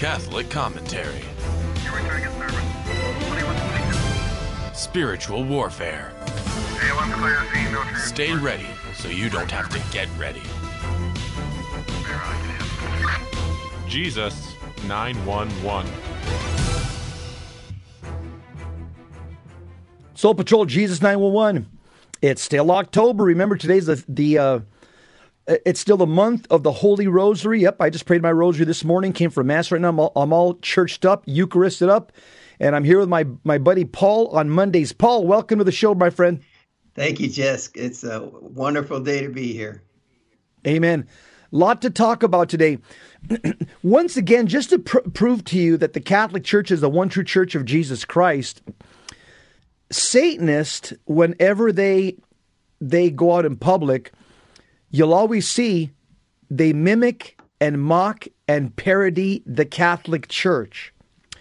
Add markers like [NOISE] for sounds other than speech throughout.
Catholic commentary. Spiritual warfare. Stay ready so you don't have to get ready. Jesus 911. Soul Patrol Jesus 911. It's still October. Remember, today's the, the uh, Uh, it's still the month of the Holy Rosary. Yep, I just prayed my rosary this morning, came from Mass right now. I'm all, I'm all churched up, Eucharisted up, and I'm here with my, my buddy Paul on Mondays. Paul, welcome to the show, my friend. Thank you, Jess. It's a wonderful day to be here. Amen. Lot to talk about today. [CLEARS THROAT] Once again, just to pr- prove to you that the Catholic Church is the one true church of Jesus Christ, Satanists, whenever they they go out in public, you'll always see they mimic and mock and parody the Catholic Church. I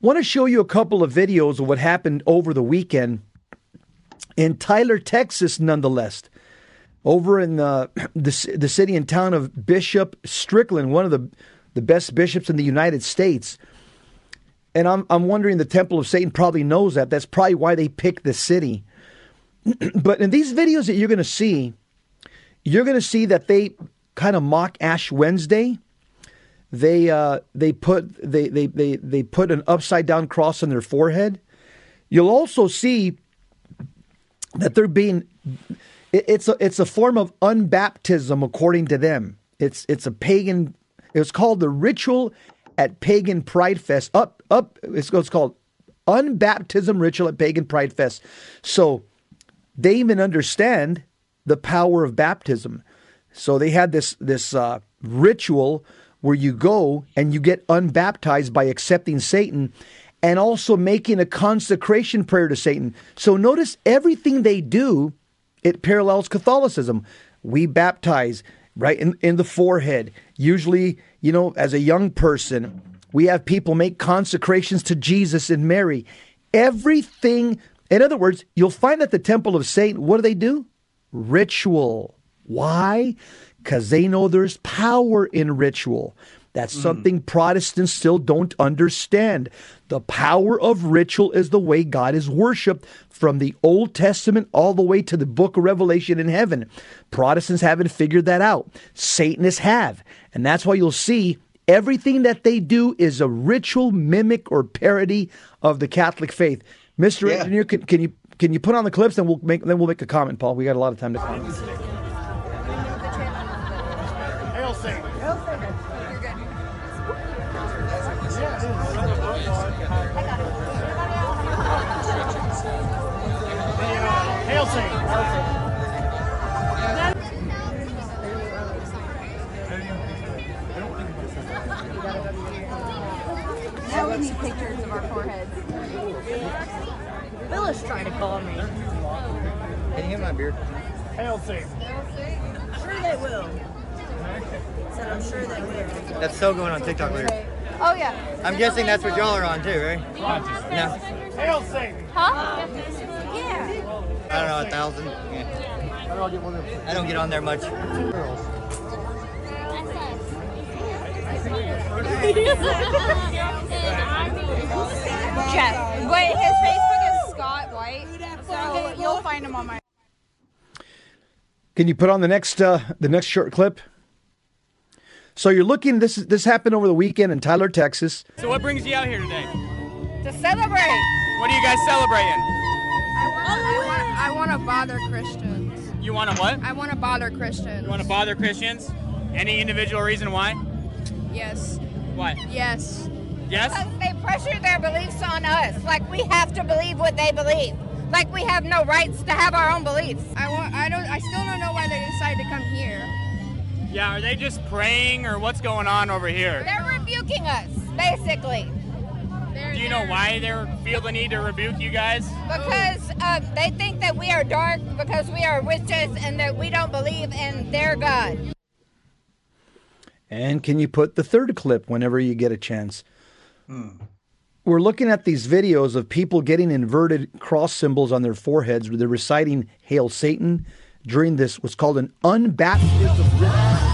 Want to show you a couple of videos of what happened over the weekend in Tyler, Texas, nonetheless. Over in the, the, the city and town of Bishop Strickland, one of the, the best bishops in the United States. And I'm, I'm wondering the Temple of Satan probably knows that. That's probably why they picked the city. [CLEARS THROAT] but in these videos that you're going to see, you're going to see that they kind of mock Ash Wednesday. They uh, they put they, they they they put an upside down cross on their forehead. You'll also see that they're being it's a it's a form of unbaptism according to them. It's it's a pagan. It's called the ritual at pagan pride fest. Up up. It's, it's called unbaptism ritual at pagan pride fest. So they even understand the power of baptism. So they had this this uh, ritual where you go and you get unbaptized by accepting Satan and also making a consecration prayer to Satan. So notice everything they do, it parallels Catholicism. We baptize right in, in the forehead. Usually, you know, as a young person, we have people make consecrations to Jesus and Mary. Everything, in other words, you'll find at the temple of Satan, what do they do? Ritual. Why? Because they know there's power in ritual. That's mm. something Protestants still don't understand. The power of ritual is the way God is worshiped from the Old Testament all the way to the book of Revelation in heaven. Protestants haven't figured that out. Satanists have. And that's why you'll see everything that they do is a ritual mimic or parody of the Catholic faith. Mr. Yeah. Engineer, can, can you can you put on the clips and we'll make then we'll make a comment, Paul. We got a lot of time to comment. Trying to call me. Can you hear my beer? Hail Satan. Sure they will. Said I'm sure they will. That's still going on TikTok later. Oh yeah. I'm guessing that's what y'all are on too, right? No. Hail Satan. Huh? Yeah. I don't know, a thousand. Yeah. I don't get on there much. [LAUGHS] Jeff. Wait, his Facebook is Scott White, so you'll find him on my. Can you put on the next uh, the next short clip? So you're looking. This this happened over the weekend in Tyler, Texas. So what brings you out here today? To celebrate. What are you guys celebrating? I want to bother Christians. You want to what? I want to bother Christians. You want to bother Christians? Any individual reason why? Yes. Why? Yes. Yes? Because they pressure their beliefs on us. Like we have to believe what they believe. Like we have no rights to have our own beliefs. I want. I don't. I still don't know why they decided to come here. Yeah. Are they just praying, or what's going on over here? They're rebuking us, basically. They're, Do you know why they feel the need to rebuke you guys? Because uh, they think that we are dark because we are witches and that we don't believe in their God. And can you put the third clip whenever you get a chance? We're looking at these videos of people getting inverted cross symbols on their foreheads. Where they're reciting Hail Satan during this what's called an unbaptism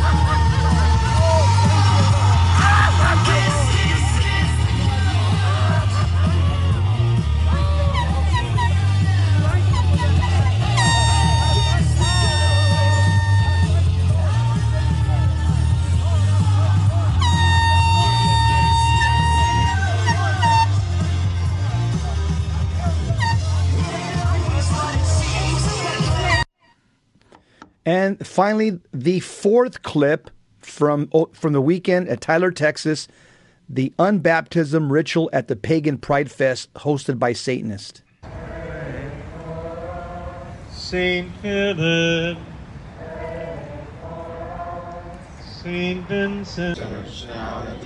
And finally, the fourth clip from oh, from the weekend at Tyler, Texas, the unbaptism ritual at the Pagan Pride Fest hosted by Satanists. Saint Philip, Saint Vincent.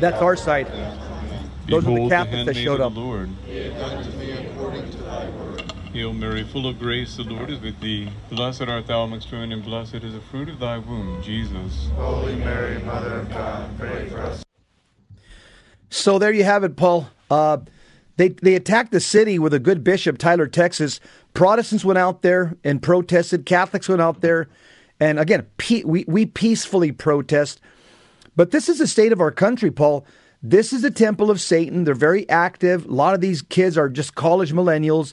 That's our side. Those are the Behold Catholics that handmaid showed of up. the Lord. Hail Mary, full of grace, the Lord is with thee. Blessed art thou amongst women, and blessed is the fruit of thy womb, Jesus. Holy Mary, Mother of God, pray for us. So there you have it, Paul. Uh, they they attacked the city with a good bishop, Tyler, Texas. Protestants went out there and protested. Catholics went out there, and again, pe- we we peacefully protest. But this is the state of our country, Paul. This is the temple of Satan. They're very active. A lot of these kids are just college millennials.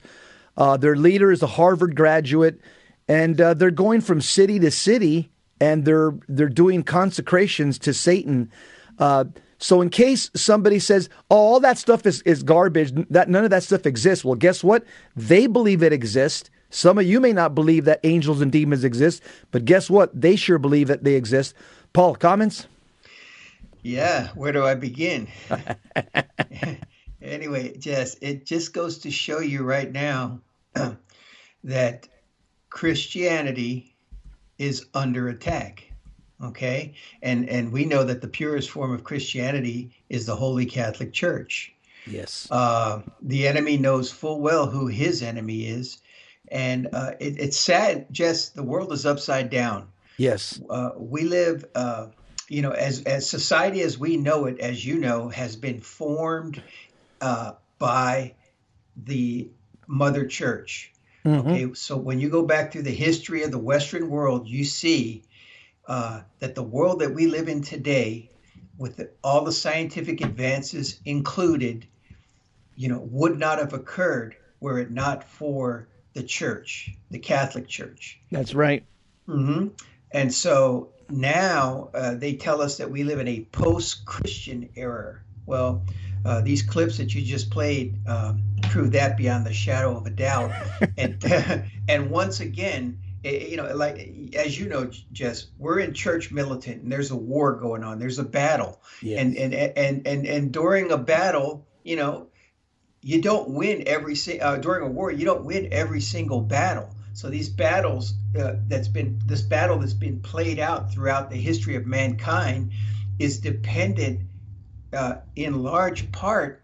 Uh, their leader is a Harvard graduate, and uh, they're going from city to city, and they're they're doing consecrations to Satan. Uh, so in case somebody says, "Oh, all that stuff is, is garbage," that none of that stuff exists. Well, guess what? They believe it exists. Some of you may not believe that angels and demons exist, but guess what? They sure believe that they exist. Paul, comments? Yeah, where do I begin? [LAUGHS] [LAUGHS] anyway, Jess, it just goes to show you right now [CLEARS THROAT] that Christianity is under attack. Okay, and and we know that the purest form of Christianity is the Holy Catholic Church. Yes. Uh, the enemy knows full well who his enemy is, and uh, it, it's sad. Just the world is upside down. Yes. Uh, we live, uh, you know, as as society as we know it, as you know, has been formed uh, by the Mother Church. Okay, so when you go back through the history of the Western world, you see uh, that the world that we live in today, with the, all the scientific advances included, you know, would not have occurred were it not for the church, the Catholic Church. That's right. hmm And so now uh, they tell us that we live in a post-Christian era. Well, uh, these clips that you just played um, prove that beyond the shadow of a doubt. [LAUGHS] and [LAUGHS] and once again, eh, you know, like as you know, Jess, we're in church militant, and there's a war going on. There's a battle, Yes. and and and and and during a battle, you know, you don't win every uh, during a war. You don't win every single battle. So these battles uh, that's been this battle that's been played out throughout the history of mankind is dependent uh, in large part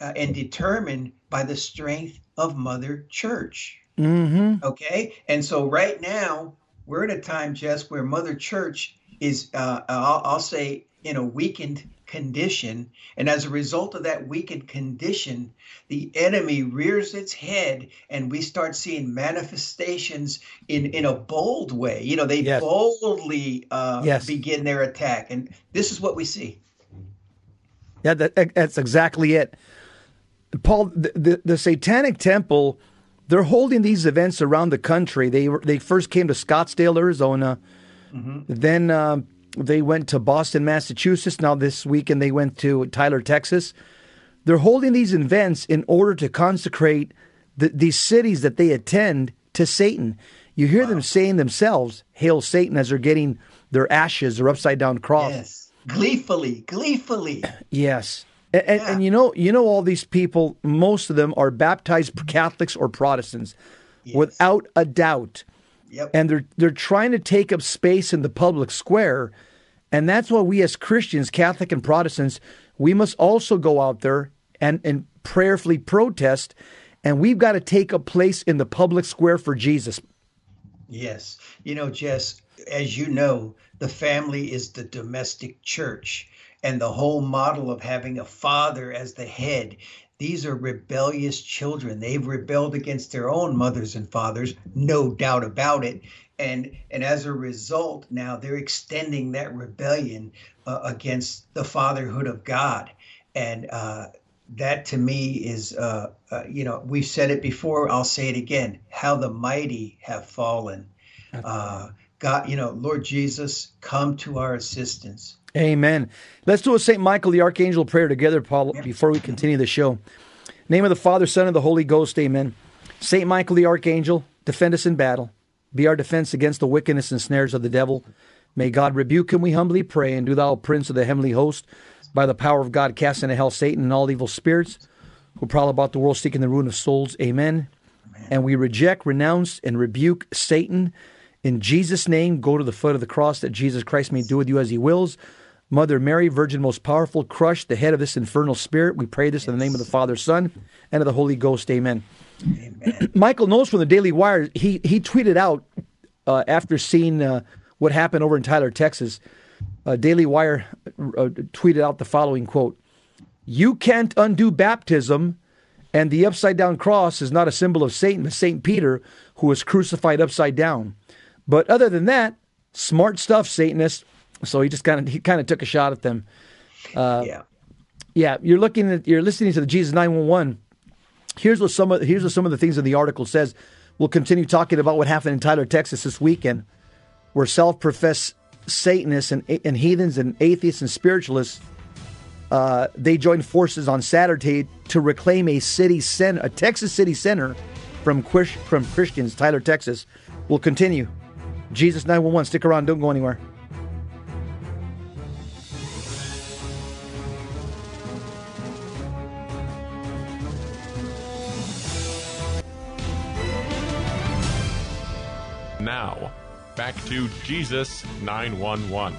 uh, and determined by the strength of Mother Church. Mm-hmm. Okay, and so right now we're at a time, Jess, where Mother Church is, uh, I'll, I'll say, in a weakened condition, and as a result of that weakened condition, the enemy rears its head, and we start seeing manifestations in in a bold way. You know, they Yes. boldly uh, Yes. begin their attack, and this is what we see. Yeah, that, that's exactly it. Paul, the, the, the Satanic Temple, they're holding these events around the country. They were, they first came to Scottsdale, Arizona. Then um, they went to Boston, Massachusetts. Now this weekend they went to Tyler, Texas. They're holding these events in order to consecrate the, these cities that they attend to Satan. You hear them saying themselves, "Hail Satan!" as they're getting their ashes, or upside down cross. Yes, gleefully, gleefully. Yes. And, and, and you know, you know, all these people, most of them are baptized Catholics or Protestants, without a doubt. Yep. And they're they're trying to take up space in the public square, and that's why we as Christians, Catholic and Protestants, we must also go out there and and prayerfully protest, and we've got to take a place in the public square for Jesus. Yes. You know, Jess, as you know, the family is the domestic church and the whole model of having a father as the head. These are rebellious children. They've rebelled against their own mothers and fathers, no doubt about it. And and as a result, now they're extending that rebellion uh, against the fatherhood of God. And uh, that to me is, uh, uh, you know, we've said it before. I'll say it again. How the mighty have fallen. Uh, God, you know, Lord Jesus, come to our assistance. Amen. Let's do a St. Michael the Archangel prayer together, Paul, before we continue the show. Name of the Father, Son, and the Holy Ghost, amen. St. Michael the Archangel, defend us in battle. be our defense against the wickedness and snares of the devil. May God rebuke him, we humbly pray, and do thou, Prince of the heavenly host, by the power of God, cast into hell Satan and all evil spirits who prowl about the world seeking the ruin of souls. Amen. Amen. And we reject, renounce, and rebuke Satan. In Jesus' name, go to the foot of the cross that Jesus Christ may do with you as he wills. Mother Mary, Virgin most powerful, crush the head of this infernal spirit. We pray this in the name of the Father, Son, and of the Holy Ghost. Amen. Amen. [CLEARS THROAT] Michael Knowles from the Daily Wire, he, he tweeted out uh, after seeing uh, what happened over in Tyler, Texas. Uh, Daily Wire uh, tweeted out the following quote You can't undo baptism, and the upside down cross is not a symbol of Satan, but St. Peter, who was crucified upside down. But other than that, smart stuff, Satanists. So he just kind of he kind of took a shot at them. Uh, yeah, yeah. You're looking at you're listening to the Jesus nine one one. Here's what some of here's what some of the things in the article says. We'll continue talking about what happened in Tyler, Texas this weekend, where self-professed Satanists and, and heathens and atheists and spiritualists uh, they joined forces on Saturday to reclaim a city center, a Texas city center from from Christians. Tyler, Texas. We'll continue. Jesus 911. Stick around. Don't go anywhere. Now, back to Jesus 911.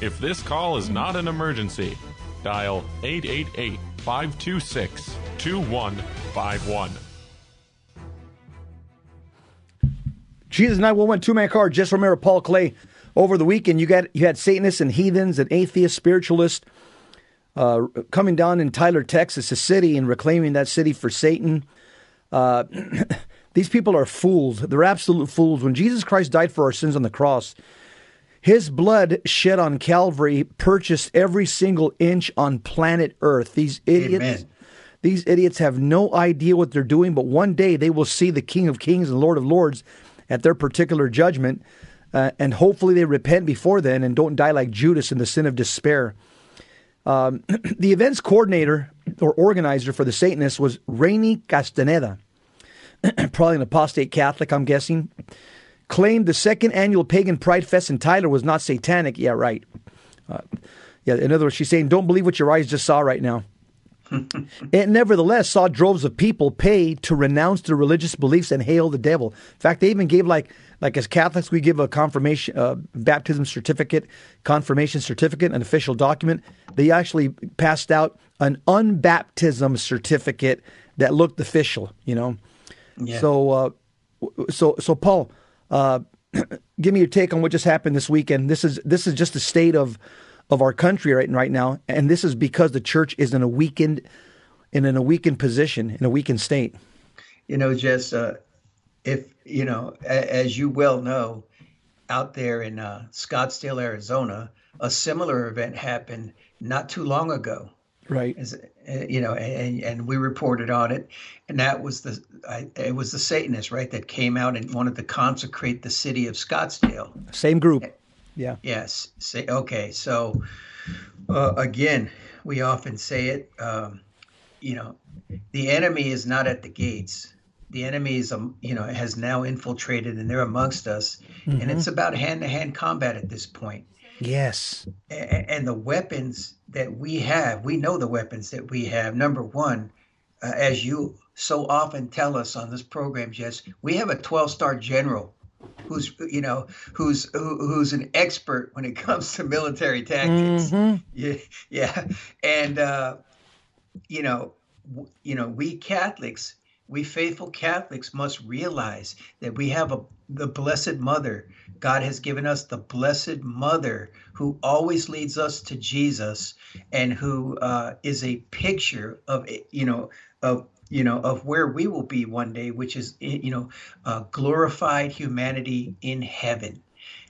If this call is not an emergency, dial 888 526 2151. Jesus 911 two man car, Jess Romero, Paul Clay. Over the weekend, you got you had Satanists and heathens and atheists, spiritualists uh, coming down in Tyler, Texas, a city, and reclaiming that city for Satan. Uh, [CLEARS THROAT] These people are fools. They're absolute fools. When Jesus Christ died for our sins on the cross, his blood shed on Calvary purchased every single inch on planet Earth. These idiots. Amen. These idiots have no idea what they're doing, but one day they will see the King of Kings and Lord of Lords at their particular judgment, uh, and hopefully they repent before then and don't die like Judas in the sin of despair. Um, [CLEARS THROAT] the events coordinator or organizer for the Satanists was Rainey Castaneda. [CLEARS THROAT] probably an apostate Catholic, I'm guessing, claimed the second annual Pagan Pride Fest in Tyler was not satanic. Yeah, right. Uh, yeah, in other words, she's saying, don't believe what your eyes just saw right now. [LAUGHS] it nevertheless saw droves of people pay to renounce their religious beliefs and hail the devil. In fact, they even gave like like as Catholics we give a confirmation uh, baptism certificate, confirmation certificate, an official document. They actually passed out an unbaptism certificate that looked official. You know, so, uh, so, so, Paul, uh, [CLEARS THROAT] give me your take on what just happened this weekend. This is this is just the state of of our country right right now, and this is because the church is in a weakened in, in a weakened position, in a weakened state. You know, Jess, uh, if you know, a, as you well know, out there in uh, Scottsdale, Arizona, a similar event happened not too long ago. Right. As, uh, you know, and, and we reported on it, and that was the I, it was the Satanists, right, that came out and wanted to consecrate the city of Scottsdale. Same group. Yeah. Yes. Say okay. So uh, again, we often say it. Um, you know, the enemy is not at the gates. The enemy is, um, you know, has now infiltrated and they're amongst us, mm-hmm. and it's about hand-to-hand combat at this point. Yes. And, and the weapons that we have, we know the weapons that we have. Number one, uh, as you so often tell us on this program, Jess, we have a 12 star general who's you know who's who, who's an expert when it [LAUGHS] comes to military tactics. Mm-hmm. Yeah, yeah, and uh, you know, w- you know, we Catholics, we faithful Catholics must realize that we have a the Blessed Mother God has given us the Blessed Mother who always leads us to Jesus and who uh, is a picture of, you know, of you know of where we will be one day which is you know uh, glorified humanity in heaven.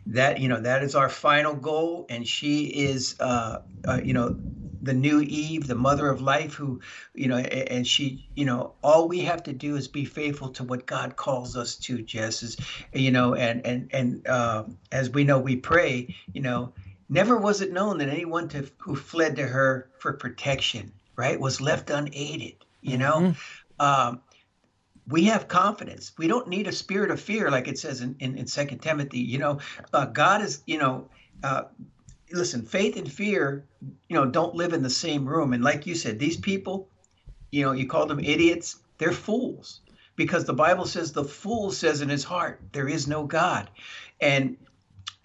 That you know that is our final goal and she is uh, uh, you know the new Eve, the mother of life, who, you know, and she, you know, all we have to do is be faithful to what God calls us to, Jess, is, you know, and, and, and uh, as we know, we pray, you know, never was it known that anyone to, who fled to her for protection, right, was left unaided, you know? Mm-hmm. Um, we have confidence. We don't need a spirit of fear, like it says in, in, in 2 Timothy. You know, uh, God is, you know, uh, listen, faith and fear, you know, don't live in the same room. And like you said, these people, you know, you call them idiots, they're fools because the Bible says the fool says in his heart, there is no God. And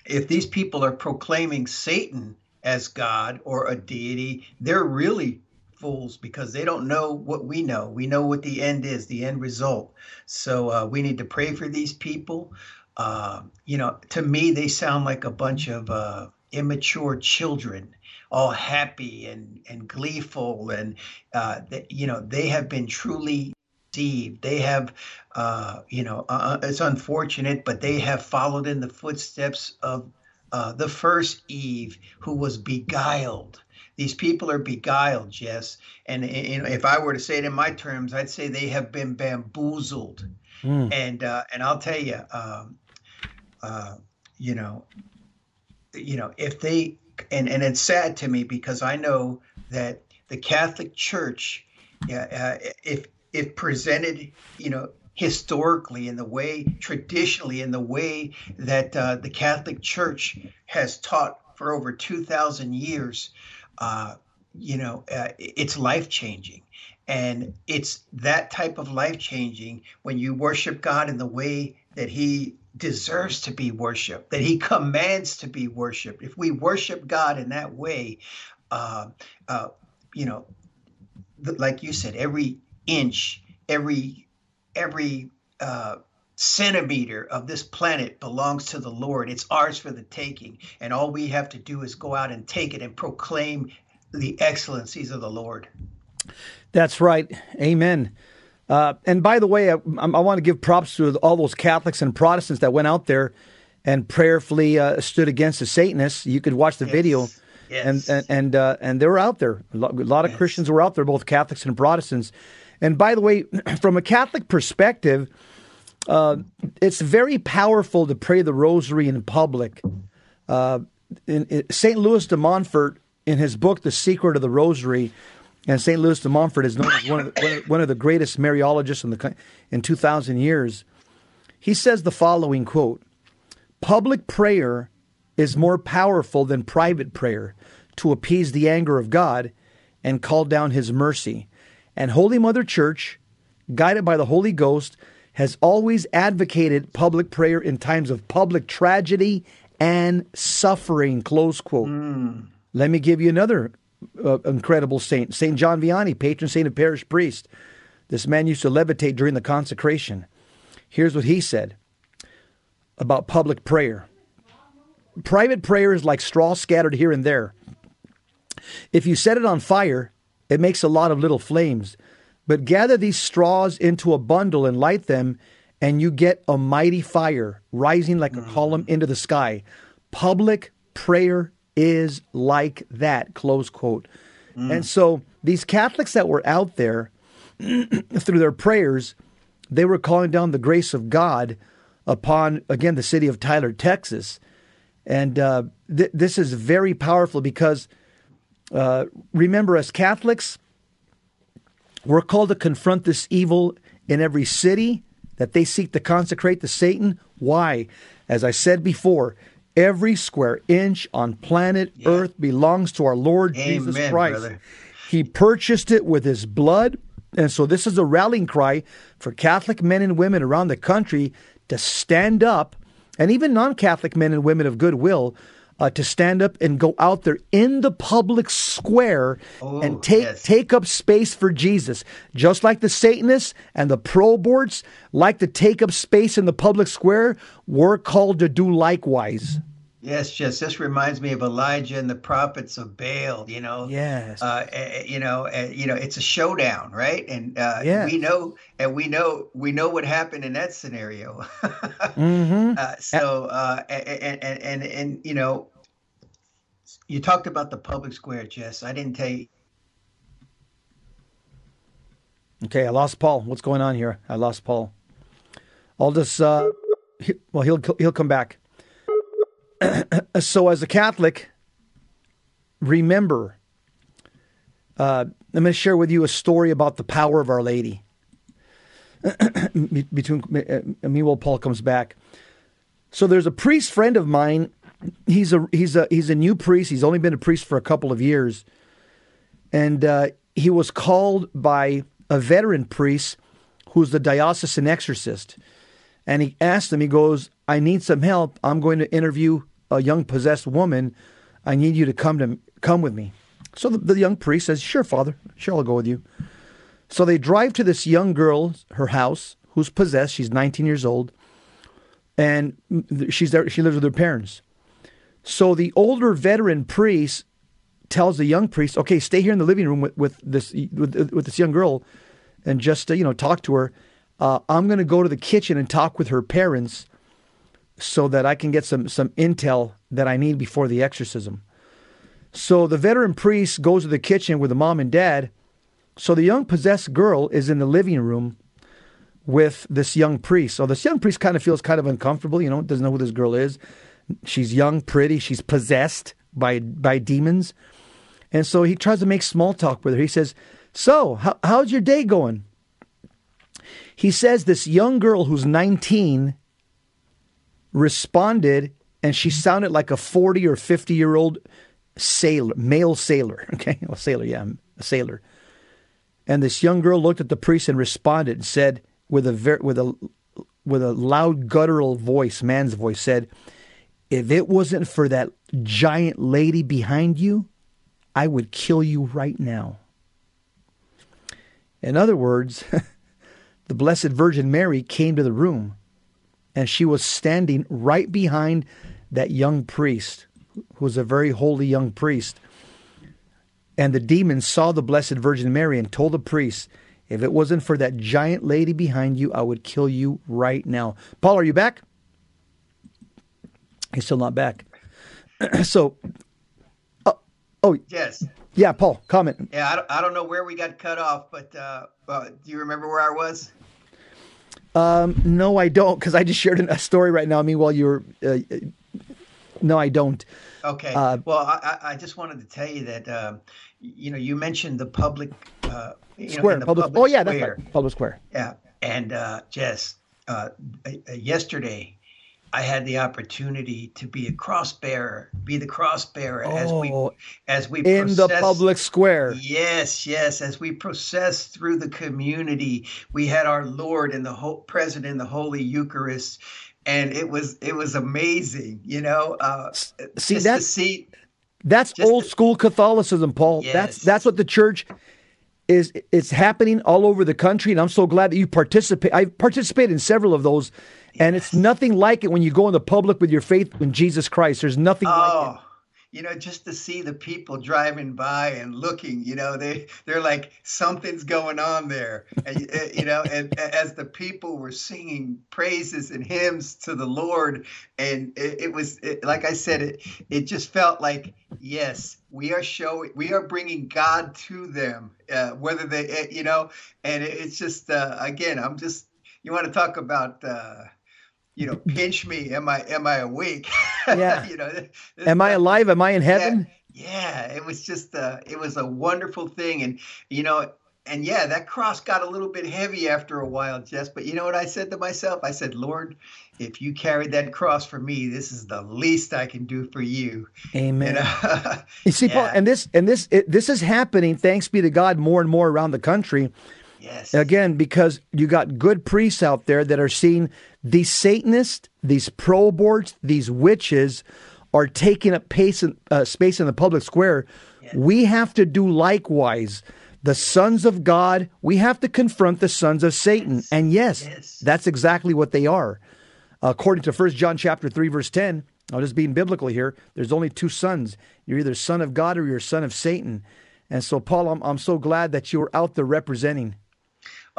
if these people are proclaiming Satan as God or a deity, they're really fools because they don't know what we know. We know what the end is, the end result. So uh, we need to pray for these people. Uh, you know, to me, they sound like a bunch of uh, immature children, all happy and and gleeful, and uh, they, you know they have been truly deceived. They have, uh, you know, uh, it's unfortunate, but they have followed in the footsteps of uh, the first Eve, who was beguiled. These people are beguiled, Jess. And, if I were to say it in my terms, I'd say they have been bamboozled. Mm. And uh, and I'll tell you, um, uh, you know, you know, if they and and it's sad to me because I know that the Catholic Church, uh, if if presented, you know, historically in the way traditionally in the way that uh, the Catholic Church has taught for over two thousand years, uh, you know, uh, it's life changing. And it's that type of life changing when you worship God in the way that He deserves to be worshiped, that He commands to be worshiped. If we worship God in that way, uh, uh, you know, like you said, every inch, every every uh, centimeter of this planet belongs to the Lord. It's ours for the taking, and all we have to do is go out and take it and proclaim the excellencies of the Lord. That's right. Amen. Uh, and by the way, I, I, want to give props to all those Catholics and Protestants that went out there and prayerfully uh, stood against the Satanists. You could watch the yes. video, yes. and and and, uh, and they were out there. A lot, a lot of yes. Christians were out there, both Catholics and Protestants. And by the way, [CLEARS THROAT] from a Catholic perspective, uh, it's very powerful to pray the Rosary in public. Uh, in, in St. Louis de Montfort, in his book *The Secret of the Rosary*, and St. Louis de Montfort is known as one of the, one of, the greatest Mariologists in the in 2,000 years. He says the following quote: "Public prayer is more powerful than private prayer to appease the anger of God and call down His mercy." And Holy Mother Church, guided by the Holy Ghost, has always advocated public prayer in times of public tragedy and suffering. Close quote. Mm. Let me give you another uh, incredible saint, Saint John Vianney, patron saint of parish priest. This man used to levitate during the consecration. Here's what he said about public prayer. Private prayer is like straw scattered here and there. If you set it on fire, it makes a lot of little flames. But gather these straws into a bundle and light them, and you get a mighty fire rising like a column into the sky. Public prayer is like that. Close quote. Mm. And so these Catholics that were out there [CLEARS THROAT] through their prayers, they were calling down the grace of God upon, again, the city of Tyler, Texas. And uh, th- this is very powerful because uh, remember, as Catholics, we're called to confront this evil in every city that they seek to consecrate to Satan. Why? As I said before, every square inch on planet yeah. Earth belongs to our Lord Amen, Jesus Christ. Brother. He purchased it with his blood. And so this is a rallying cry for Catholic men and women around the country to stand up, and even non Catholic men and women of goodwill uh, to stand up and go out there in the public square oh, and take yes. take up space for Jesus, just like the Satanists and the pro aborts like to take up space in the public square. We're called to do likewise. Yes, just this reminds me of Elijah and the prophets of Baal. You know, yes, uh, you know, uh, you know, it's a showdown, right? And uh, yes. we know, and we know, we know what happened in that scenario. [LAUGHS] mm-hmm. Uh, so, uh, and, and and and you know, you talked about the public square, Jess. I didn't tell you. Okay, I lost Paul. What's going on here? I lost Paul. I'll just, uh, well, he'll he'll come back. [COUGHS] so, as a Catholic, remember, uh, I'm going to share with you a story about the power of Our Lady. [COUGHS] between uh, meanwhile Paul comes back. So there's a priest friend of mine. He's a he's a he's a new priest. He's only been a priest for a couple of years, and uh, he was called by a veteran priest who's the diocesan exorcist. And he asked him, he goes, I need some help. I'm going to interview a young possessed woman. I need you to come to come with me. So the, the young priest says, Sure, Father, sure, I'll go with you. So they drive to this young girl, her house, who's possessed. She's 19 years old, and she's there. She lives with her parents. So the older veteran priest tells the young priest, "Okay, stay here in the living room with, with this with, with this young girl, and just uh, you know talk to her. Uh, I'm going to go to the kitchen and talk with her parents, so that I can get some some intel that I need before the exorcism." So the veteran priest goes to the kitchen with the mom and dad. So the young possessed girl is in the living room with this young priest. So this young priest kind of feels kind of uncomfortable, you know, doesn't know who this girl is. She's young, pretty, she's possessed by by demons. And so he tries to make small talk with her. He says, "So, how, how's your day going?" He says this young girl who's 19 responded and she mm-hmm. sounded like a 40 or 50 year old sailor, male sailor. [LAUGHS] Okay, well, sailor, yeah, a sailor. And this young girl looked at the priest and responded and said, with a ver- with a with a loud guttural voice, man's voice, said, "If it wasn't for that giant lady behind you, I would kill you right now." In other words, [LAUGHS] the Blessed Virgin Mary came to the room, and she was standing right behind that young priest who was a very holy young priest. And the demon saw the Blessed Virgin Mary and told the priest, If it wasn't for that giant lady behind you, I would kill you right now. Paul, are you back? He's still not back. [CLEARS THROAT] so, uh, oh, yes. Yeah, Paul, comment. Yeah, I don't, I don't know where we got cut off, but uh, uh, do you remember where I was? Um, no, I don't, because I just shared a story right now. I mean, while you were uh, no, I don't. Okay. Uh, well, I, I just wanted to tell you that um, you know you mentioned the public uh, square. Know, public, public, oh yeah, square. that's right. Public square. Yeah, and uh, Jess, uh, yesterday I had the opportunity to be a cross bearer, be the cross bearer oh, as we as we in process, the public square. Yes, yes, as we process through the community, we had our Lord and the whole present in the Holy Eucharist and it was it was amazing you know uh see that's see that's old to, school catholicism paul yes. that's that's what the church is it's happening all over the country and i'm so glad that you participate i participated in several of those and it's nothing like it when you go in the public with your faith in jesus christ there's nothing oh. like it you know just to see the people driving by and looking you know they they're like something's going on there and you know and as the people were singing praises and hymns to the lord and it, it was it, like i said it it just felt like yes we are showing we are bringing god to them uh, whether they you know and it, it's just uh, again i'm just you want to talk about uh, you know, [LAUGHS] pinch me. Am I am I awake? [LAUGHS] Yeah. you know, am I alive? Am I in heaven? Yeah, yeah. It was just uh it was a wonderful thing. And you know, and yeah, that cross got a little bit heavy after a while, Jess. But you know what I said to myself? I said, Lord, if you carried that cross for me, this is the least I can do for you. Amen. You, know? [LAUGHS] you see, yeah. Paul, and this and this it, this is happening. Thanks be to God, more and more around the country. Yes. Again, because you got good priests out there that are seeing these Satanists, these pro aborts, these witches are taking up pace in, uh, space in the public square. Yes. We have to do likewise. The sons of God, we have to confront the sons of Satan. Yes. And yes, yes, that's exactly what they are. According to 1 John chapter 3 verse 10, I'm just being biblical here, there's only two sons. You're either son of God or you're son of Satan. And so Paul, I'm, I'm so glad that you're out there representing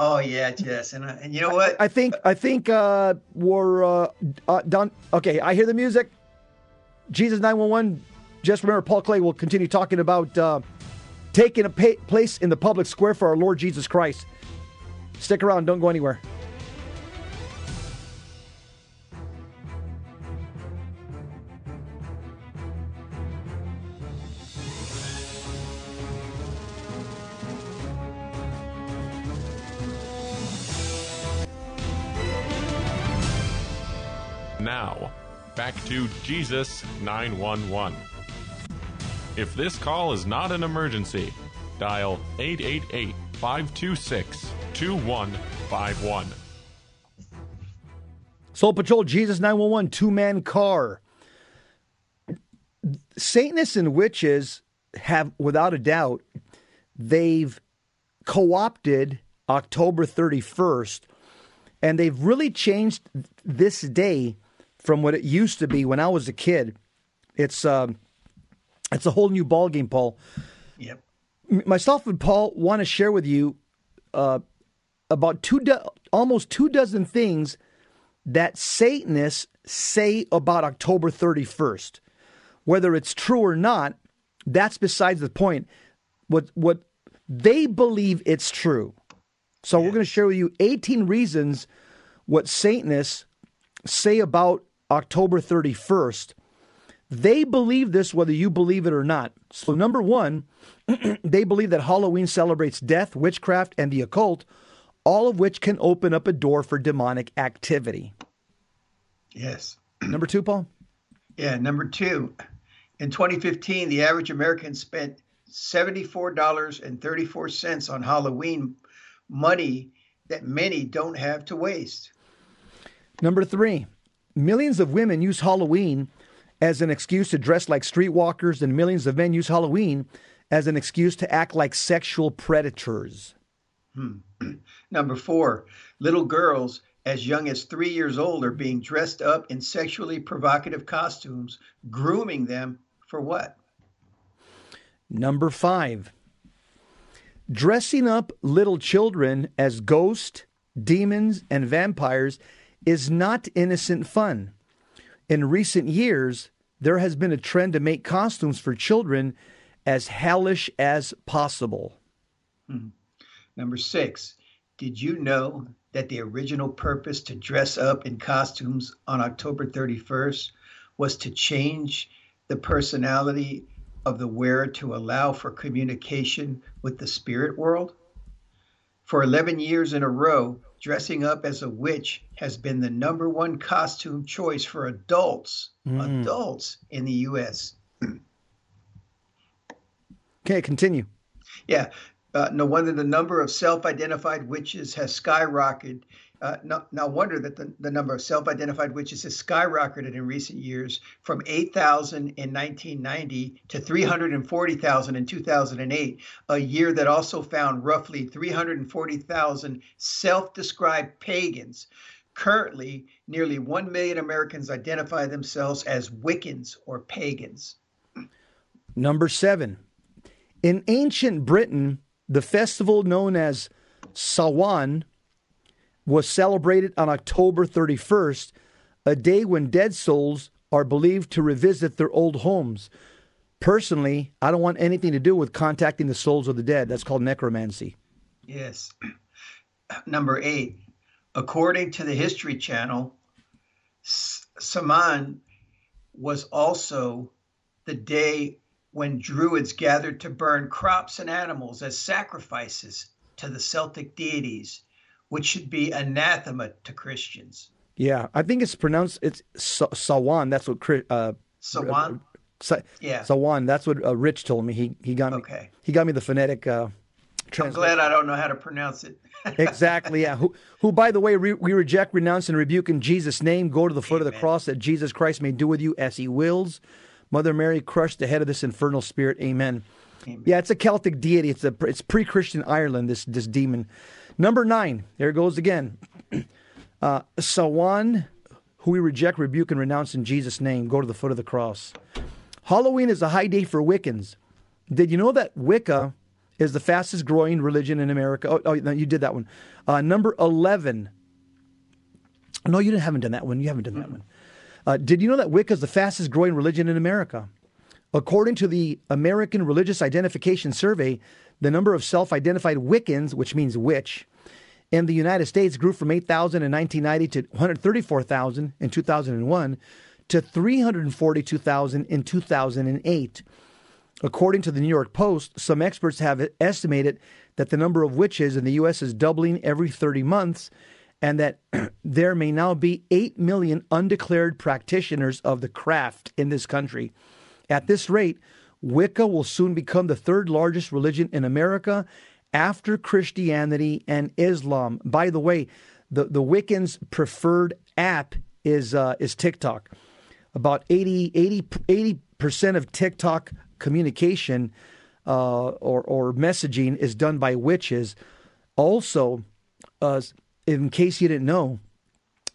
Oh yeah, Jess, and uh, and you know what? I think I think uh, we're uh, uh, done. Okay, I hear the music. Jesus nine one one. Just remember, Paul Clay will continue talking about uh, taking a pa- place in the public square for our Lord Jesus Christ. Stick around. Don't go anywhere. Now, back to Jesus 911. If this call is not an emergency, dial 888 526 2151. Soul Patrol, Jesus 911, two man car. Satanists and witches have, without a doubt, they've co opted October 31st, and they've really changed this day from what it used to be when I was a kid. It's um, it's a whole new ballgame, Paul. Yep. Myself and Paul want to share with you uh, about two, do- almost two dozen things that Satanists say about October 31st. Whether it's true or not, that's besides the point. What what they believe it's true. So we're going to share with you 18 reasons what Satanists say about October 31st. They believe this whether you believe it or not. So number 1, [CLEARS THROAT] they believe that Halloween celebrates death, witchcraft and the occult, all of which can open up a door for demonic activity. Yes. [CLEARS THROAT] Number 2, Paul? Yeah, number 2. In 2015, the average American spent $74.34 on Halloween money that many don't have to waste. Number three, millions of women use Halloween as an excuse to dress like streetwalkers, and millions of men use Halloween as an excuse to act like sexual predators. Hmm. [CLEARS THROAT] Number four, little girls as young as three years old are being dressed up in sexually provocative costumes, grooming them for what? Number five, dressing up little children as ghosts, demons, and vampires is not innocent fun. In recent years, there has been a trend to make costumes for children as hellish as possible. Hmm. Number six, did you know that the original purpose to dress up in costumes on October 31st was to change the personality of the wearer to allow for communication with the spirit world? For 11 years in a row, dressing up as a witch has been the number one costume choice for adults, Mm. adults in the US. [CLEARS THROAT] Okay, continue. Yeah, uh, no wonder the number of self-identified witches has skyrocketed. Uh, no, no wonder that the, the number of self-identified witches has skyrocketed in recent years from 8,000 in 1990 to 340,000 in 2008, a year that also found roughly 340,000 self-described pagans. Currently, nearly 1 million Americans identify themselves as Wiccans or pagans. Number seven, in ancient Britain, the festival known as Samhain was celebrated on October 31st, a day when dead souls are believed to revisit their old homes. Personally, I don't want anything to do with contacting the souls of the dead. That's called necromancy. Yes. [CLEARS THROAT] Number eight, according to the History Channel, Saman was also the day when Druids gathered to burn crops and animals as sacrifices to the Celtic deities, which should be anathema to Christians. Yeah, I think it's pronounced it's Sa- Sawan. That's what Chri- uh, Sawan? Sa- Yeah. Sawan. That's what uh, Rich told me. He he got me. Okay. He got me the phonetic. Uh, I'm glad I don't know how to pronounce it. [LAUGHS] exactly. Yeah. Who, who, by the way, re- we reject, renounce, and rebuke in Jesus' name. Go to the foot of the cross that Jesus Christ may do with you as He wills. Mother Mary, crush the head of this infernal spirit. Amen. Yeah, it's a Celtic deity. It's a it's pre-Christian Ireland. This this demon. Number nine. There it goes again. [CLEARS THROAT] Uh, Sawan, who we reject, rebuke, and renounce in Jesus' name. Go to the foot of the cross. Halloween is a high day for Wiccans. Did you know that Wicca is the fastest growing religion in America? Oh, oh you did that one. Uh, number 11. No, you didn't, haven't done that one. You haven't done that one. Uh, did you know that Wicca is the fastest growing religion in America? According to the American Religious Identification Survey, the number of self identified Wiccans, which means witch, in the United States grew from 8,000 in 1990 to 134,000 in 2001 to 342,000 in 2008. According to the New York Post, some experts have estimated that the number of witches in the U.S. is doubling every 30 months and that [CLEARS THROAT] there may now be 8 million undeclared practitioners of the craft in this country. At this rate, Wicca will soon become the third largest religion in America after Christianity and Islam. By the way, the, the Wiccans' preferred app is uh, is TikTok. About 80 80 percent of TikTok communication uh, or or messaging is done by witches. Also, uh, in case you didn't know,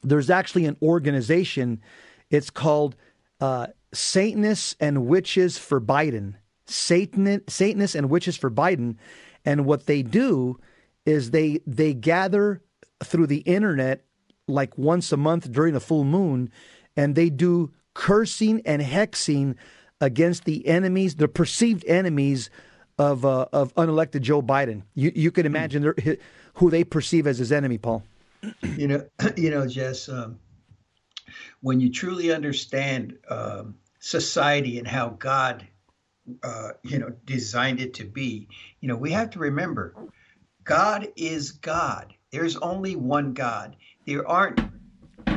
there's actually an organization. It's called uh, Satanists and Witches for Biden. Satan, Satanists and Witches for Biden, and what they do is they they gather through the internet like once a month during a full moon, and they do cursing and hexing against the enemies, the perceived enemies of uh, of unelected Joe Biden. You you can imagine who they perceive as his enemy, Paul. You know, [CLEARS THROAT] you know, Jess. Um, when you truly understand um, society and how God, uh, you know, designed it to be, you know, we have to remember, God is God. There's only one God. There aren't,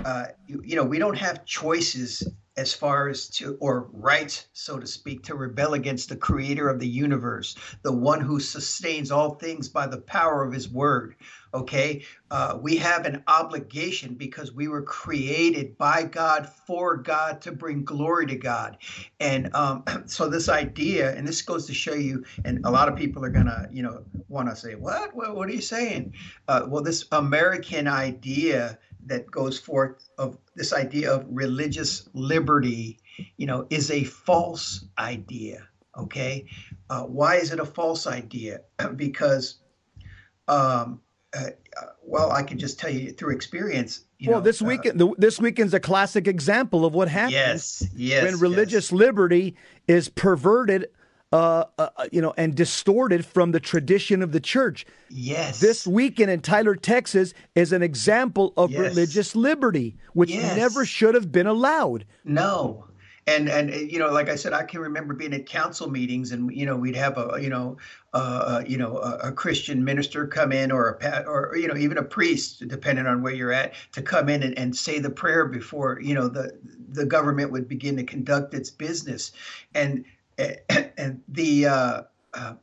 uh, you, you know, we don't have choices as far as to, or rights, so to speak, to rebel against the creator of the universe, the one who sustains all things by the power of his word. Okay. Uh, we have an obligation because we were created by God for God to bring glory to God. And um, [CLEARS THROAT] so, this idea, and this goes to show you, and a lot of people are going to, you know, want to say, what? what? What are you saying? Uh, well, this American idea that goes forth of this idea of religious liberty, you know, is a false idea. Okay, uh, why is it a false idea? [CLEARS THROAT] because, um, uh, well, I can just tell you through experience. well, know, this weekend, uh, this weekend's a classic example of what happens. Yes, yes. When religious yes. liberty is perverted uh, uh, you know, and distorted from the tradition of the church. Yes. This weekend in Tyler, Texas, is an example of yes. religious liberty, which yes. never should have been allowed. No. And and you know, like I said, I can remember being at council meetings, and you know, we'd have a you know, uh, uh you know, a, a, Christian minister come in, or a or you know, even a priest, depending on where you're at, to come in and, and say the prayer before you know the the government would begin to conduct its business, and [COUGHS] and the uh, uh,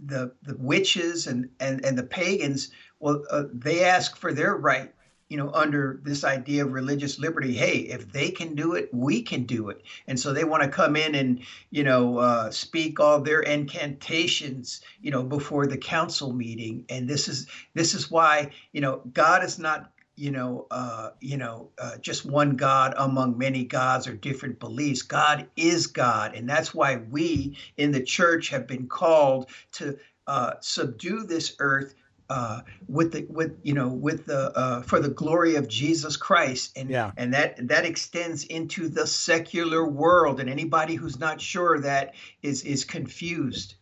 the the witches and and and the pagans well uh, they ask for their right you know under this idea of religious liberty. Hey if they can do it we can do it. And so they want to come in and you know uh, speak all their incantations you know before the council meeting. And this is this is why you know god is not you know, uh, you know, uh, just one God among many gods or different beliefs. God is God, and that's why we in the church have been called to uh, subdue this earth uh, with the with you know with the uh, for the glory of Jesus Christ, and yeah. and that that extends into the secular world. And anybody who's not sure that is is confused.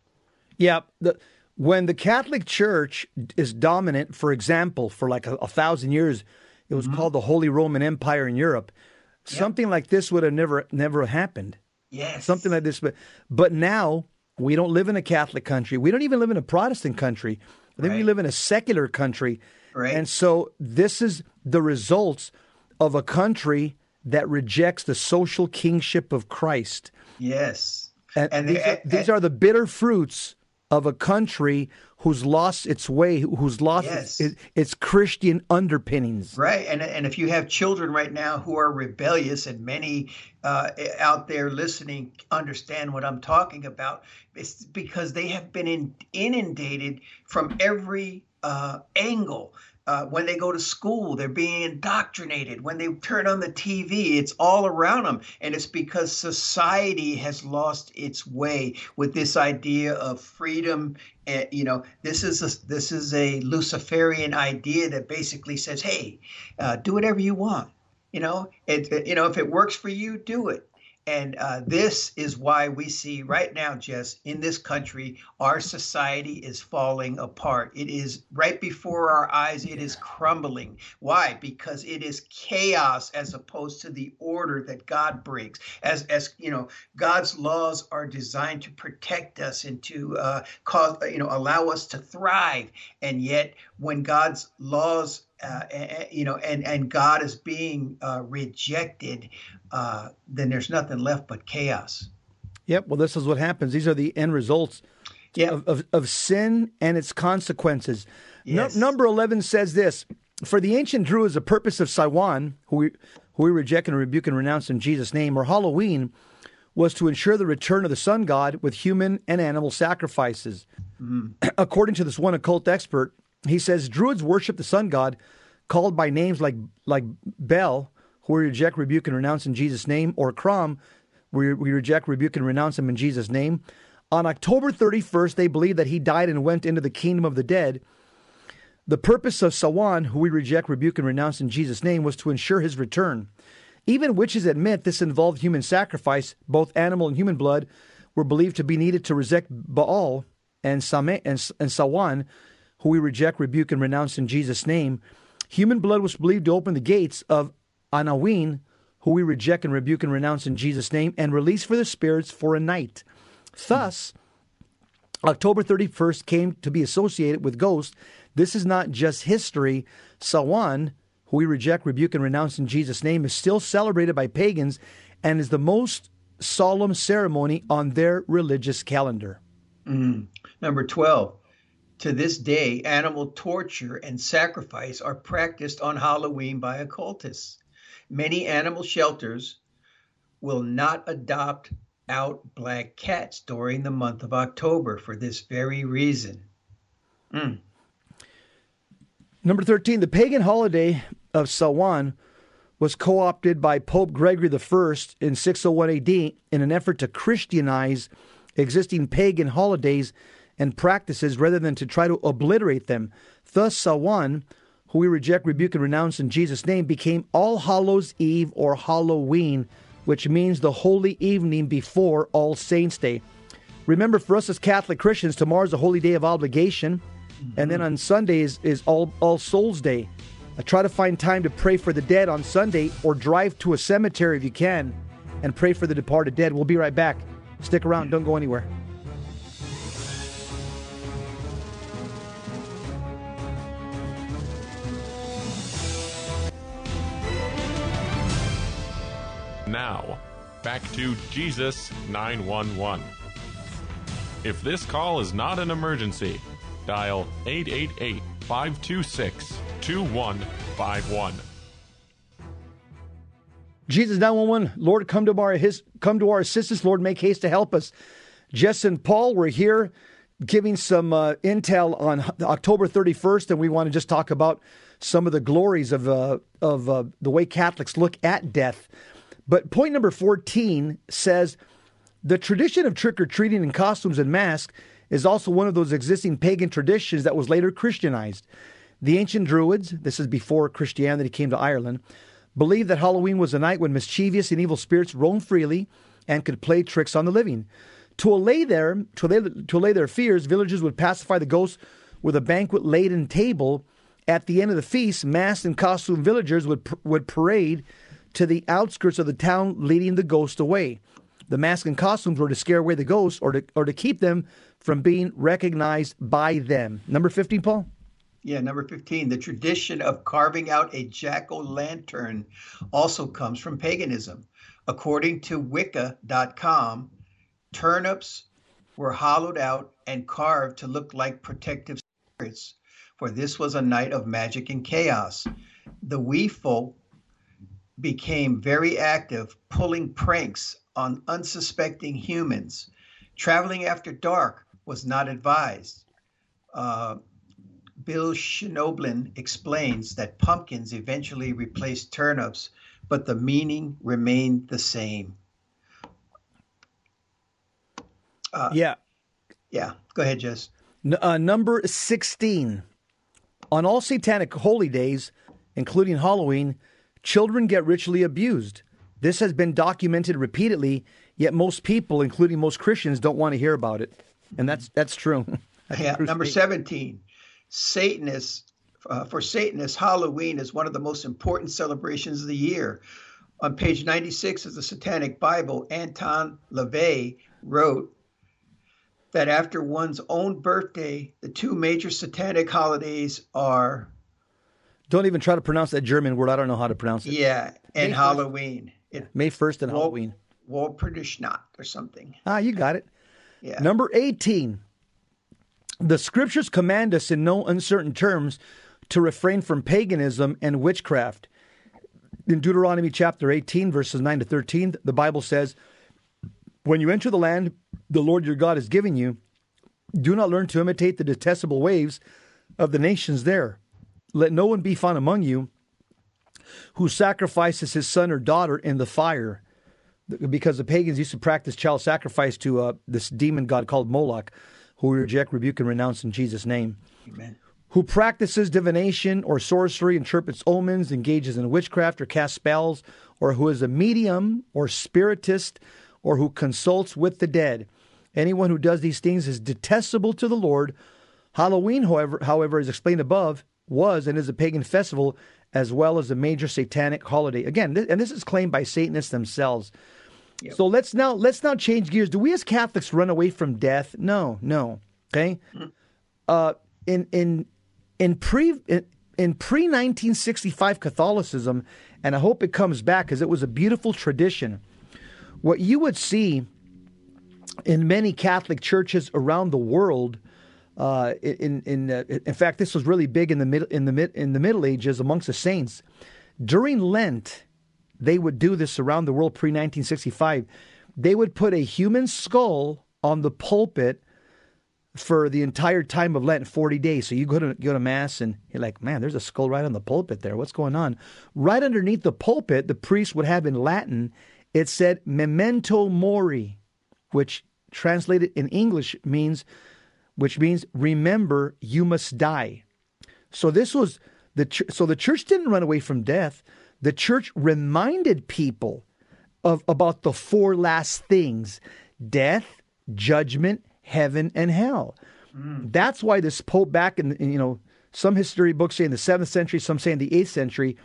Yeah. The when the Catholic Church is dominant, for example, for like a, a thousand years, it was mm-hmm. called the Holy Roman Empire in Europe. Yep. Something like this would have never never happened. Yes. Something like this, but but now we don't live in a Catholic country. We don't even live in a Protestant country. I think right. we live in a secular country. Right. And so this is the results of a country that rejects the social kingship of Christ. Yes. And, and these, are, these are the bitter fruits of a country who's lost its way, who's lost yes. its, its, Christian underpinnings. Right, and and if you have children right now who are rebellious, and many uh, out there listening understand what I'm talking about, it's because they have been in, inundated from every uh, angle uh, when they go to school, they're being indoctrinated. When they turn on the TV, it's all around them. And it's because society has lost its way with this idea of freedom. And, you know, this is a, this is a Luciferian idea that basically says, hey, uh, do whatever you want. You know, it, you know, if it works for you, do it. And uh, this is why we see right now, Jess, in this country, our society is falling apart. It is right before our eyes, it is crumbling. Why? Because it is chaos as opposed to the order that God brings. As, as you know, God's laws are designed to protect us and to uh, cause, you know, allow us to thrive. And yet, when God's laws uh, and, you know, and and God is being uh, rejected, uh, then there's nothing left but chaos. Yep. Well, this is what happens. These are the end results Yep. of, of, of sin and its consequences. Yes. number 11 says this For the ancient Druids, the purpose of Samhain, who we, who we reject and rebuke and renounce in Jesus' name, or Halloween, was to ensure the return of the sun god with human and animal sacrifices. [CLEARS THROAT] According to this one occult expert, he says Druids worship the sun god, called by names like like Bel, who we reject, rebuke, and renounce in Jesus' name, or Crom, we, we reject, rebuke, and renounce him in Jesus' name. On October 31st, they believe that he died and went into the kingdom of the dead. The purpose of Samhain, who we reject, rebuke, and renounce in Jesus' name, was to ensure his return. Even witches admit this involved human sacrifice. Both animal and human blood were believed to be needed to reject Baal and, Same, and, and Samhain, who we reject, rebuke, and renounce in Jesus' name. Human blood was believed to open the gates of Annwn, who we reject and rebuke and renounce in Jesus' name, and release for the spirits for a night. Thus, October 31st came to be associated with ghosts. This is not just history. Samhain, who we reject, rebuke, and renounce in Jesus' name, is still celebrated by pagans and is the most solemn ceremony on their religious calendar. Mm. Number 12. To this day, animal torture and sacrifice are practiced on Halloween by occultists. Many animal shelters will not adopt out black cats during the month of October for this very reason. Mm. Number 13, the pagan holiday of Samhain was co opted by Pope Gregory I in 601 AD in an effort to Christianize existing pagan holidays and practices rather than to try to obliterate them. Thus, Samhain, who we reject, rebuke, and renounce in Jesus' name, became All Hallows Eve or Halloween, which means the holy evening before All Saints' Day. Remember, for us as Catholic Christians, tomorrow's a holy day of obligation, and then on Sunday is, is All, All Souls' Day. I try to find time to pray for the dead on Sunday or drive to a cemetery if you can and pray for the departed dead. We'll be right back. Stick around, don't go anywhere. Now, back to Jesus 911. If this call is not an emergency, dial 888 526 2151. Jesus 911, Lord, come to our his come to our assistance. Lord, make haste to help us. Jess and Paul, we're here giving some uh, intel on October 31st, and we want to just talk about some of the glories of uh, of uh, the way Catholics look at death. But point number 14 says the tradition of trick or treating in costumes and masks is also one of those existing pagan traditions that was later Christianized. The ancient Druids, this is before Christianity came to Ireland, believed that Halloween was a night when mischievous and evil spirits roamed freely and could play tricks on the living. To allay their to allay, to allay their fears, villagers would pacify the ghosts with a banquet laden table. At the end of the feast, masked and costumed villagers would would parade to the outskirts of the town, leading the ghost away. The masks and costumes were to scare away the ghosts or to or to keep them from being recognized by them. Number fifteen, Paul. Yeah, number 15. The tradition of carving out a jack o' lantern also comes from paganism. According to Wicca.com, turnips were hollowed out and carved to look like protective spirits, for this was a night of magic and chaos. The wee folk became very active, pulling pranks on unsuspecting humans. Traveling after dark was not advised. Uh, Bill Schnoebelen explains that pumpkins eventually replaced turnips, but the meaning remained the same. Uh, yeah. Yeah. Go ahead, Jess. N- uh, number 16. On all satanic holy days, including Halloween, children get ritually abused. This has been documented repeatedly, yet most people, including most Christians, don't want to hear about it. And that's that's true. [LAUGHS] That's Yeah, true number statement. 17. Satanists, uh, for Satanists, Halloween is one of the most important celebrations of the year. On page 96 of the Satanic Bible, Anton LaVey wrote that after one's own birthday, the two major satanic holidays are Don't even try to pronounce that German word. I don't know how to pronounce it. Yeah, and May 1st. Halloween. It, May 1st and Wal- Halloween. Walpurgisnacht or something. Ah, you got it. Yeah. Number 18. The scriptures command us in no uncertain terms to refrain from paganism and witchcraft. In Deuteronomy chapter 18, verses 9 to 13, the Bible says, When you enter the land the Lord your God is giving you, do not learn to imitate the detestable ways of the nations there. Let no one be found among you who sacrifices his son or daughter in the fire because the pagans used to practice child sacrifice to uh, this demon god called Moloch, who we reject, rebuke, and renounce in Jesus' name. Amen. Who practices divination or sorcery, interprets omens, engages in witchcraft or casts spells, or who is a medium or spiritist, or who consults with the dead. Anyone who does these things is detestable to the Lord. Halloween, however, however, as explained above, was and is a pagan festival as well as a major satanic holiday. Again, th- and this is claimed by Satanists themselves. So let's now let's now change gears. Do we as Catholics run away from death? No, no. Okay. Uh, in in in pre in, in pre 1965 Catholicism, and I hope it comes back because it was a beautiful tradition. What you would see in many Catholic churches around the world. Uh, in in uh, in fact, this was really big in the mid in the mid in the Middle Ages amongst the saints. During Lent, they would do this around the world pre 1965. They would put a human skull on the pulpit for the entire time of Lent, 40 days. So you go to go to mass and you're like, man, there's a skull right on the pulpit there. What's going on? Right underneath the pulpit, the priest would have in Latin, it said memento mori, which translated in English means which means remember you must die. So this was the ch- so the church didn't run away from death. The church reminded people of about the four last things: death, judgment, heaven, and hell. That's why this pope back in, in, you know some history books say in the seventh century, some say in the eighth century,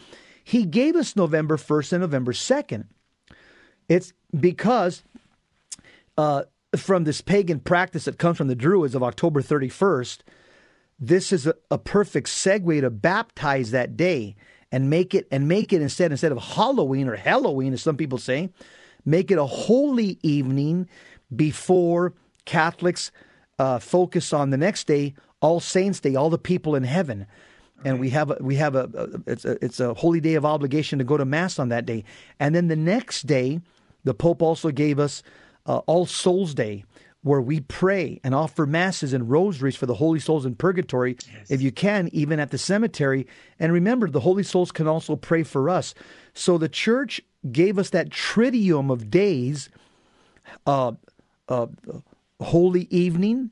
he gave us November first and November second. It's because uh, from this pagan practice that comes from the Druids of October 31st, this is a, a perfect segue to baptize that day and make it and make it instead instead of Halloween or Halloween, as some people say, make it a holy evening before Catholics uh, focus on the next day, All Saints Day, all the people in heaven. And we have a, we have a, a it's a it's a holy day of obligation to go to mass on that day, and then the next day, the Pope also gave us uh, All Souls Day, where we pray and offer masses and rosaries for the holy souls in purgatory, if you can, even at the cemetery. And remember, the holy souls can also pray for us. So the church gave us that triduum of days, uh, uh, Holy Evening,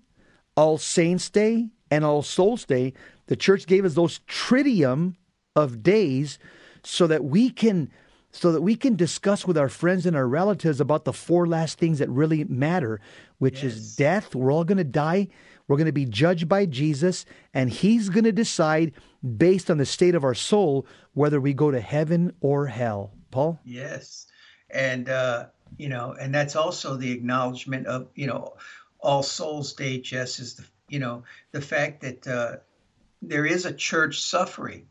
All Saints Day, and All Souls Day. The church gave us those triduum of days so that we can so that we can discuss with our friends and our relatives about the four last things that really matter, which is death. We're all going to die. We're going to be judged by Jesus, and He's going to decide based on the state of our soul whether we go to heaven or hell. Paul? Yes. And, uh, you know, and that's also the acknowledgement of, you know, All Souls Day, Jess, is the, you know, the fact that uh, there is a church suffering.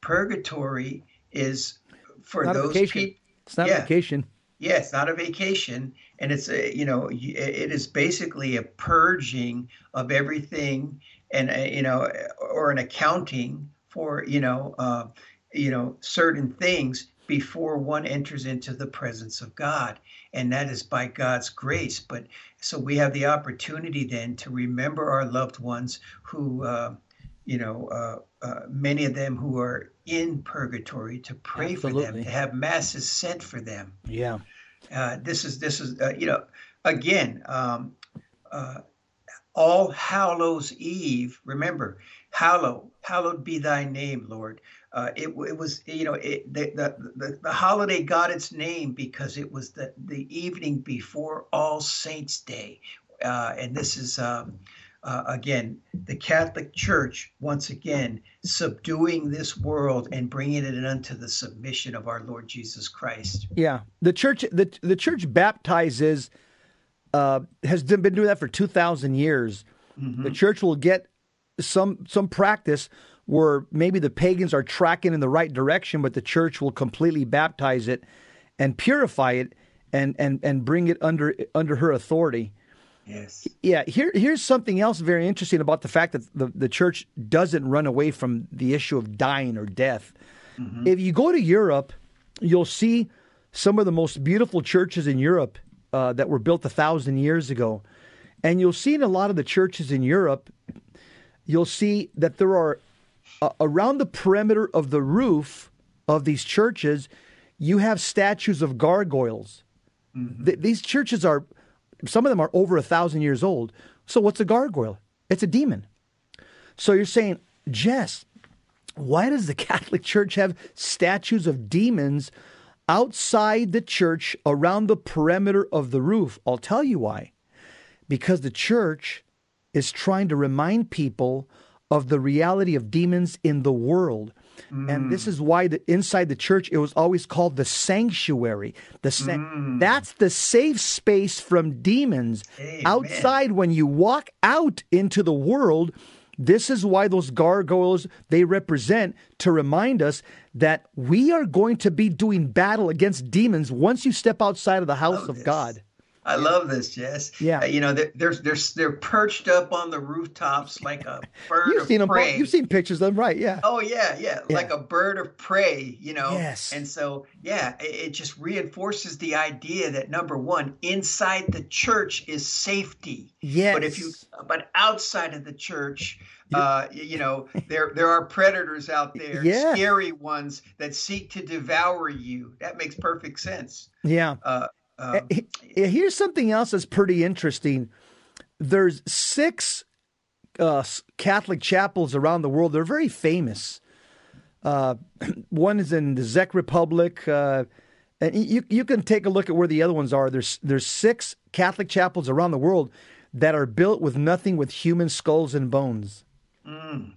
Purgatory is for those people. It's not a vacation. Yeah, it's not a vacation, and it's a you know it is basically a purging of everything, and uh, you know or an accounting for you know uh, you know certain things before one enters into the presence of God, and that is by God's grace. But so we have the opportunity then to remember our loved ones who. Uh, you know, uh, uh, many of them who are in purgatory to pray for them, to have masses said for them. Yeah. Uh, this is this is uh, you know again um, uh, all hallows eve remember hallow hallowed be thy name lord uh, it, it was you know it, the, the, the, the holiday got its name because it was the, the evening before all saints day uh, and this is um, uh, again the catholic church once again subduing this world and bringing it unto the submission of our lord jesus christ Yeah, the church the the church baptizes uh, has been doing that for two thousand years. The church will get some some practice where maybe the pagans are tracking in the right direction, but the church will completely baptize it and purify it and and and bring it under under her authority. Yes. Yeah. Here here's something else very interesting about the fact that the, the church doesn't run away from the issue of dying or death. Mm-hmm. If you go to Europe, you'll see some of the most beautiful churches in Europe uh, that were built a thousand years ago. And you'll see in a lot of the churches in Europe, you'll see that there are uh, around the perimeter of the roof of these churches, you have statues of gargoyles. Mm-hmm. Th- these churches are, some of them are over a thousand years old. So what's a gargoyle? It's a demon. So you're saying, Jess, why does the [LAUGHS] Catholic Church have statues of demons outside the church around the perimeter of the roof? I'll tell you why. Because the church is trying to remind people of the reality of demons in the world. Mm. And this is why the, inside the church it was always called the sanctuary. The mm. that's the safe space from demons. Amen. Outside when you walk out into the world, this is why those gargoyles they represent to remind us that we are going to be doing battle against demons once you step outside of the house of God. I love this, Jess. Yeah, uh, you know they're, they're they're they're perched up on the rooftops like a [LAUGHS] bird you've of seen prey. Them, you've seen pictures of them, right? Yeah. Oh yeah, yeah, yeah, like a bird of prey. You know. Yes. And so yeah, it, it just reinforces the idea that number one, inside the church is safety. Yes. But if you but outside of the church, uh, you know, there there are predators out [LAUGHS] there, yeah. scary ones that seek to devour you. That makes perfect sense. Yeah. Uh, um, Here's something else that's pretty interesting. There's six uh, Catholic chapels around the world. They're very famous. Uh, [CLEARS THROAT] one is in the Czech Republic, uh, and you you can take a look at where the other ones are. There's there's six Catholic chapels around the world that are built with nothing with human skulls and bones. Mm.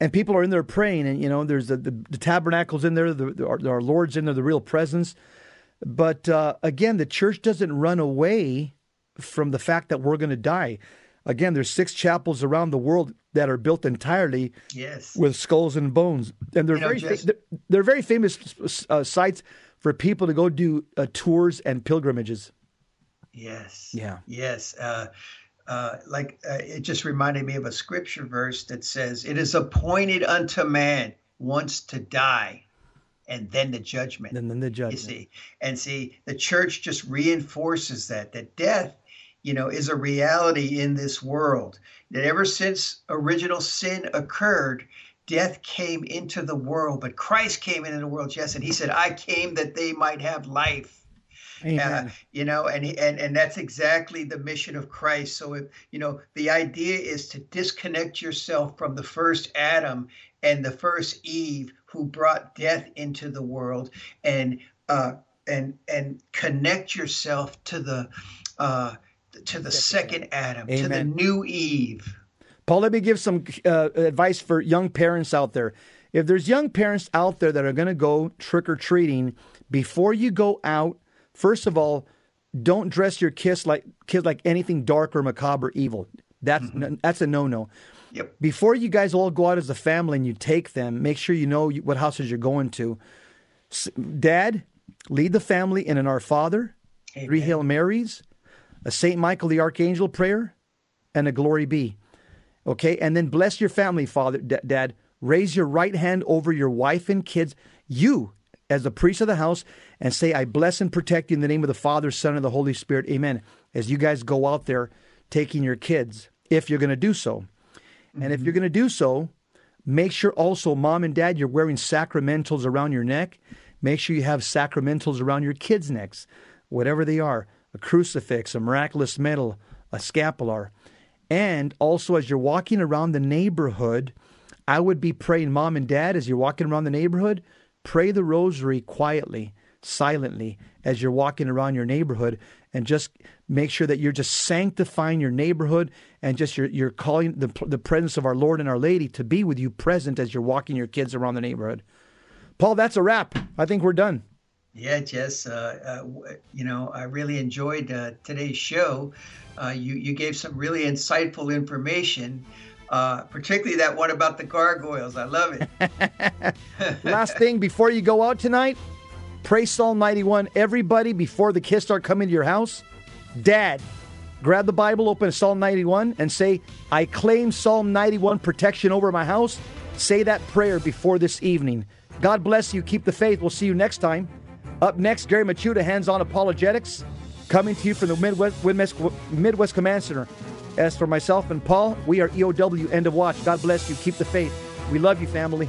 And people are in there praying, and you know, there's the, the, the tabernacles in there, the, the, our, our Lord's in there, the real presence. But uh, again, the church doesn't run away from the fact that we're going to die. Again, there's six chapels around the world that are built entirely yes. with skulls and bones, and they're you very just... they're, they're, very famous uh, sites for people to go do uh, tours and pilgrimages. Yes. Yeah. Yes. Uh, uh, like uh, it just reminded me of a scripture verse that says, "It is appointed unto man once to die, and then the judgment. And then the judgment. You see, and see, the church just reinforces that that death, you know, is a reality in this world. That ever since original sin occurred, death came into the world, but Christ came into the world, yes, and He said, "I came that they might have life." Uh, you know, and and and that's exactly the mission of Christ. So, if, you know, the idea is to disconnect yourself from the first Adam and the first Eve, who brought death into the world, and uh, and and connect yourself to the uh, to the second Adam, Amen. to the new Eve. Paul, let me give some uh, advice for young parents out there. If there's young parents out there that are going to go trick or treating, before you go out, first of all, don't dress your kids like kids like anything dark or macabre or evil. That's mm-hmm. that's a no no. Yep. Before you guys all go out as a family and you take them, make sure you know what houses you're going to. Dad, lead the family in an Our Father, Amen. three Hail Marys, a Saint Michael the Archangel prayer, and a Glory Be. Okay, and then bless your family, Father, D- Dad. Raise your right hand over your wife and kids. You, as the priest of the house, and say, I bless and protect you in the name of the Father, Son, and the Holy Spirit. Amen. As you guys go out there taking your kids, if you're going to do so. And if mm-hmm. you're going to do so, make sure also, mom and dad, you're wearing sacramentals around your neck. Make sure you have sacramentals around your kids' necks, whatever they are a crucifix, a miraculous medal, a scapular. And also, as you're walking around the neighborhood, I would be praying, mom and dad, as you're walking around the neighborhood, pray the rosary quietly, silently, as you're walking around your neighborhood and just make sure that you're just sanctifying your neighborhood and just you're, you're calling the, the presence of our Lord and our Lady to be with you present as you're walking your kids around the neighborhood. Paul, that's a wrap. I think we're done. Yeah, Jess. Uh, uh, you know, I really enjoyed uh, today's show. Uh, you you gave some really insightful information. Uh, particularly that one about the gargoyles. I love it. [LAUGHS] Last thing before you go out tonight, pray Psalm 91. Everybody, before the kids start coming to your house, Dad, grab the Bible, open Psalm 91, and say, I claim Psalm 91 protection over my house. Say that prayer before this evening. God bless you. Keep the faith. We'll see you next time. Up next, Gary Michuta, Hands On Apologetics, coming to you from the Midwest, Midwest, Midwest Command Center. As for myself and Paul, we are EOW End of Watch. God bless you. Keep the faith. We love you, family.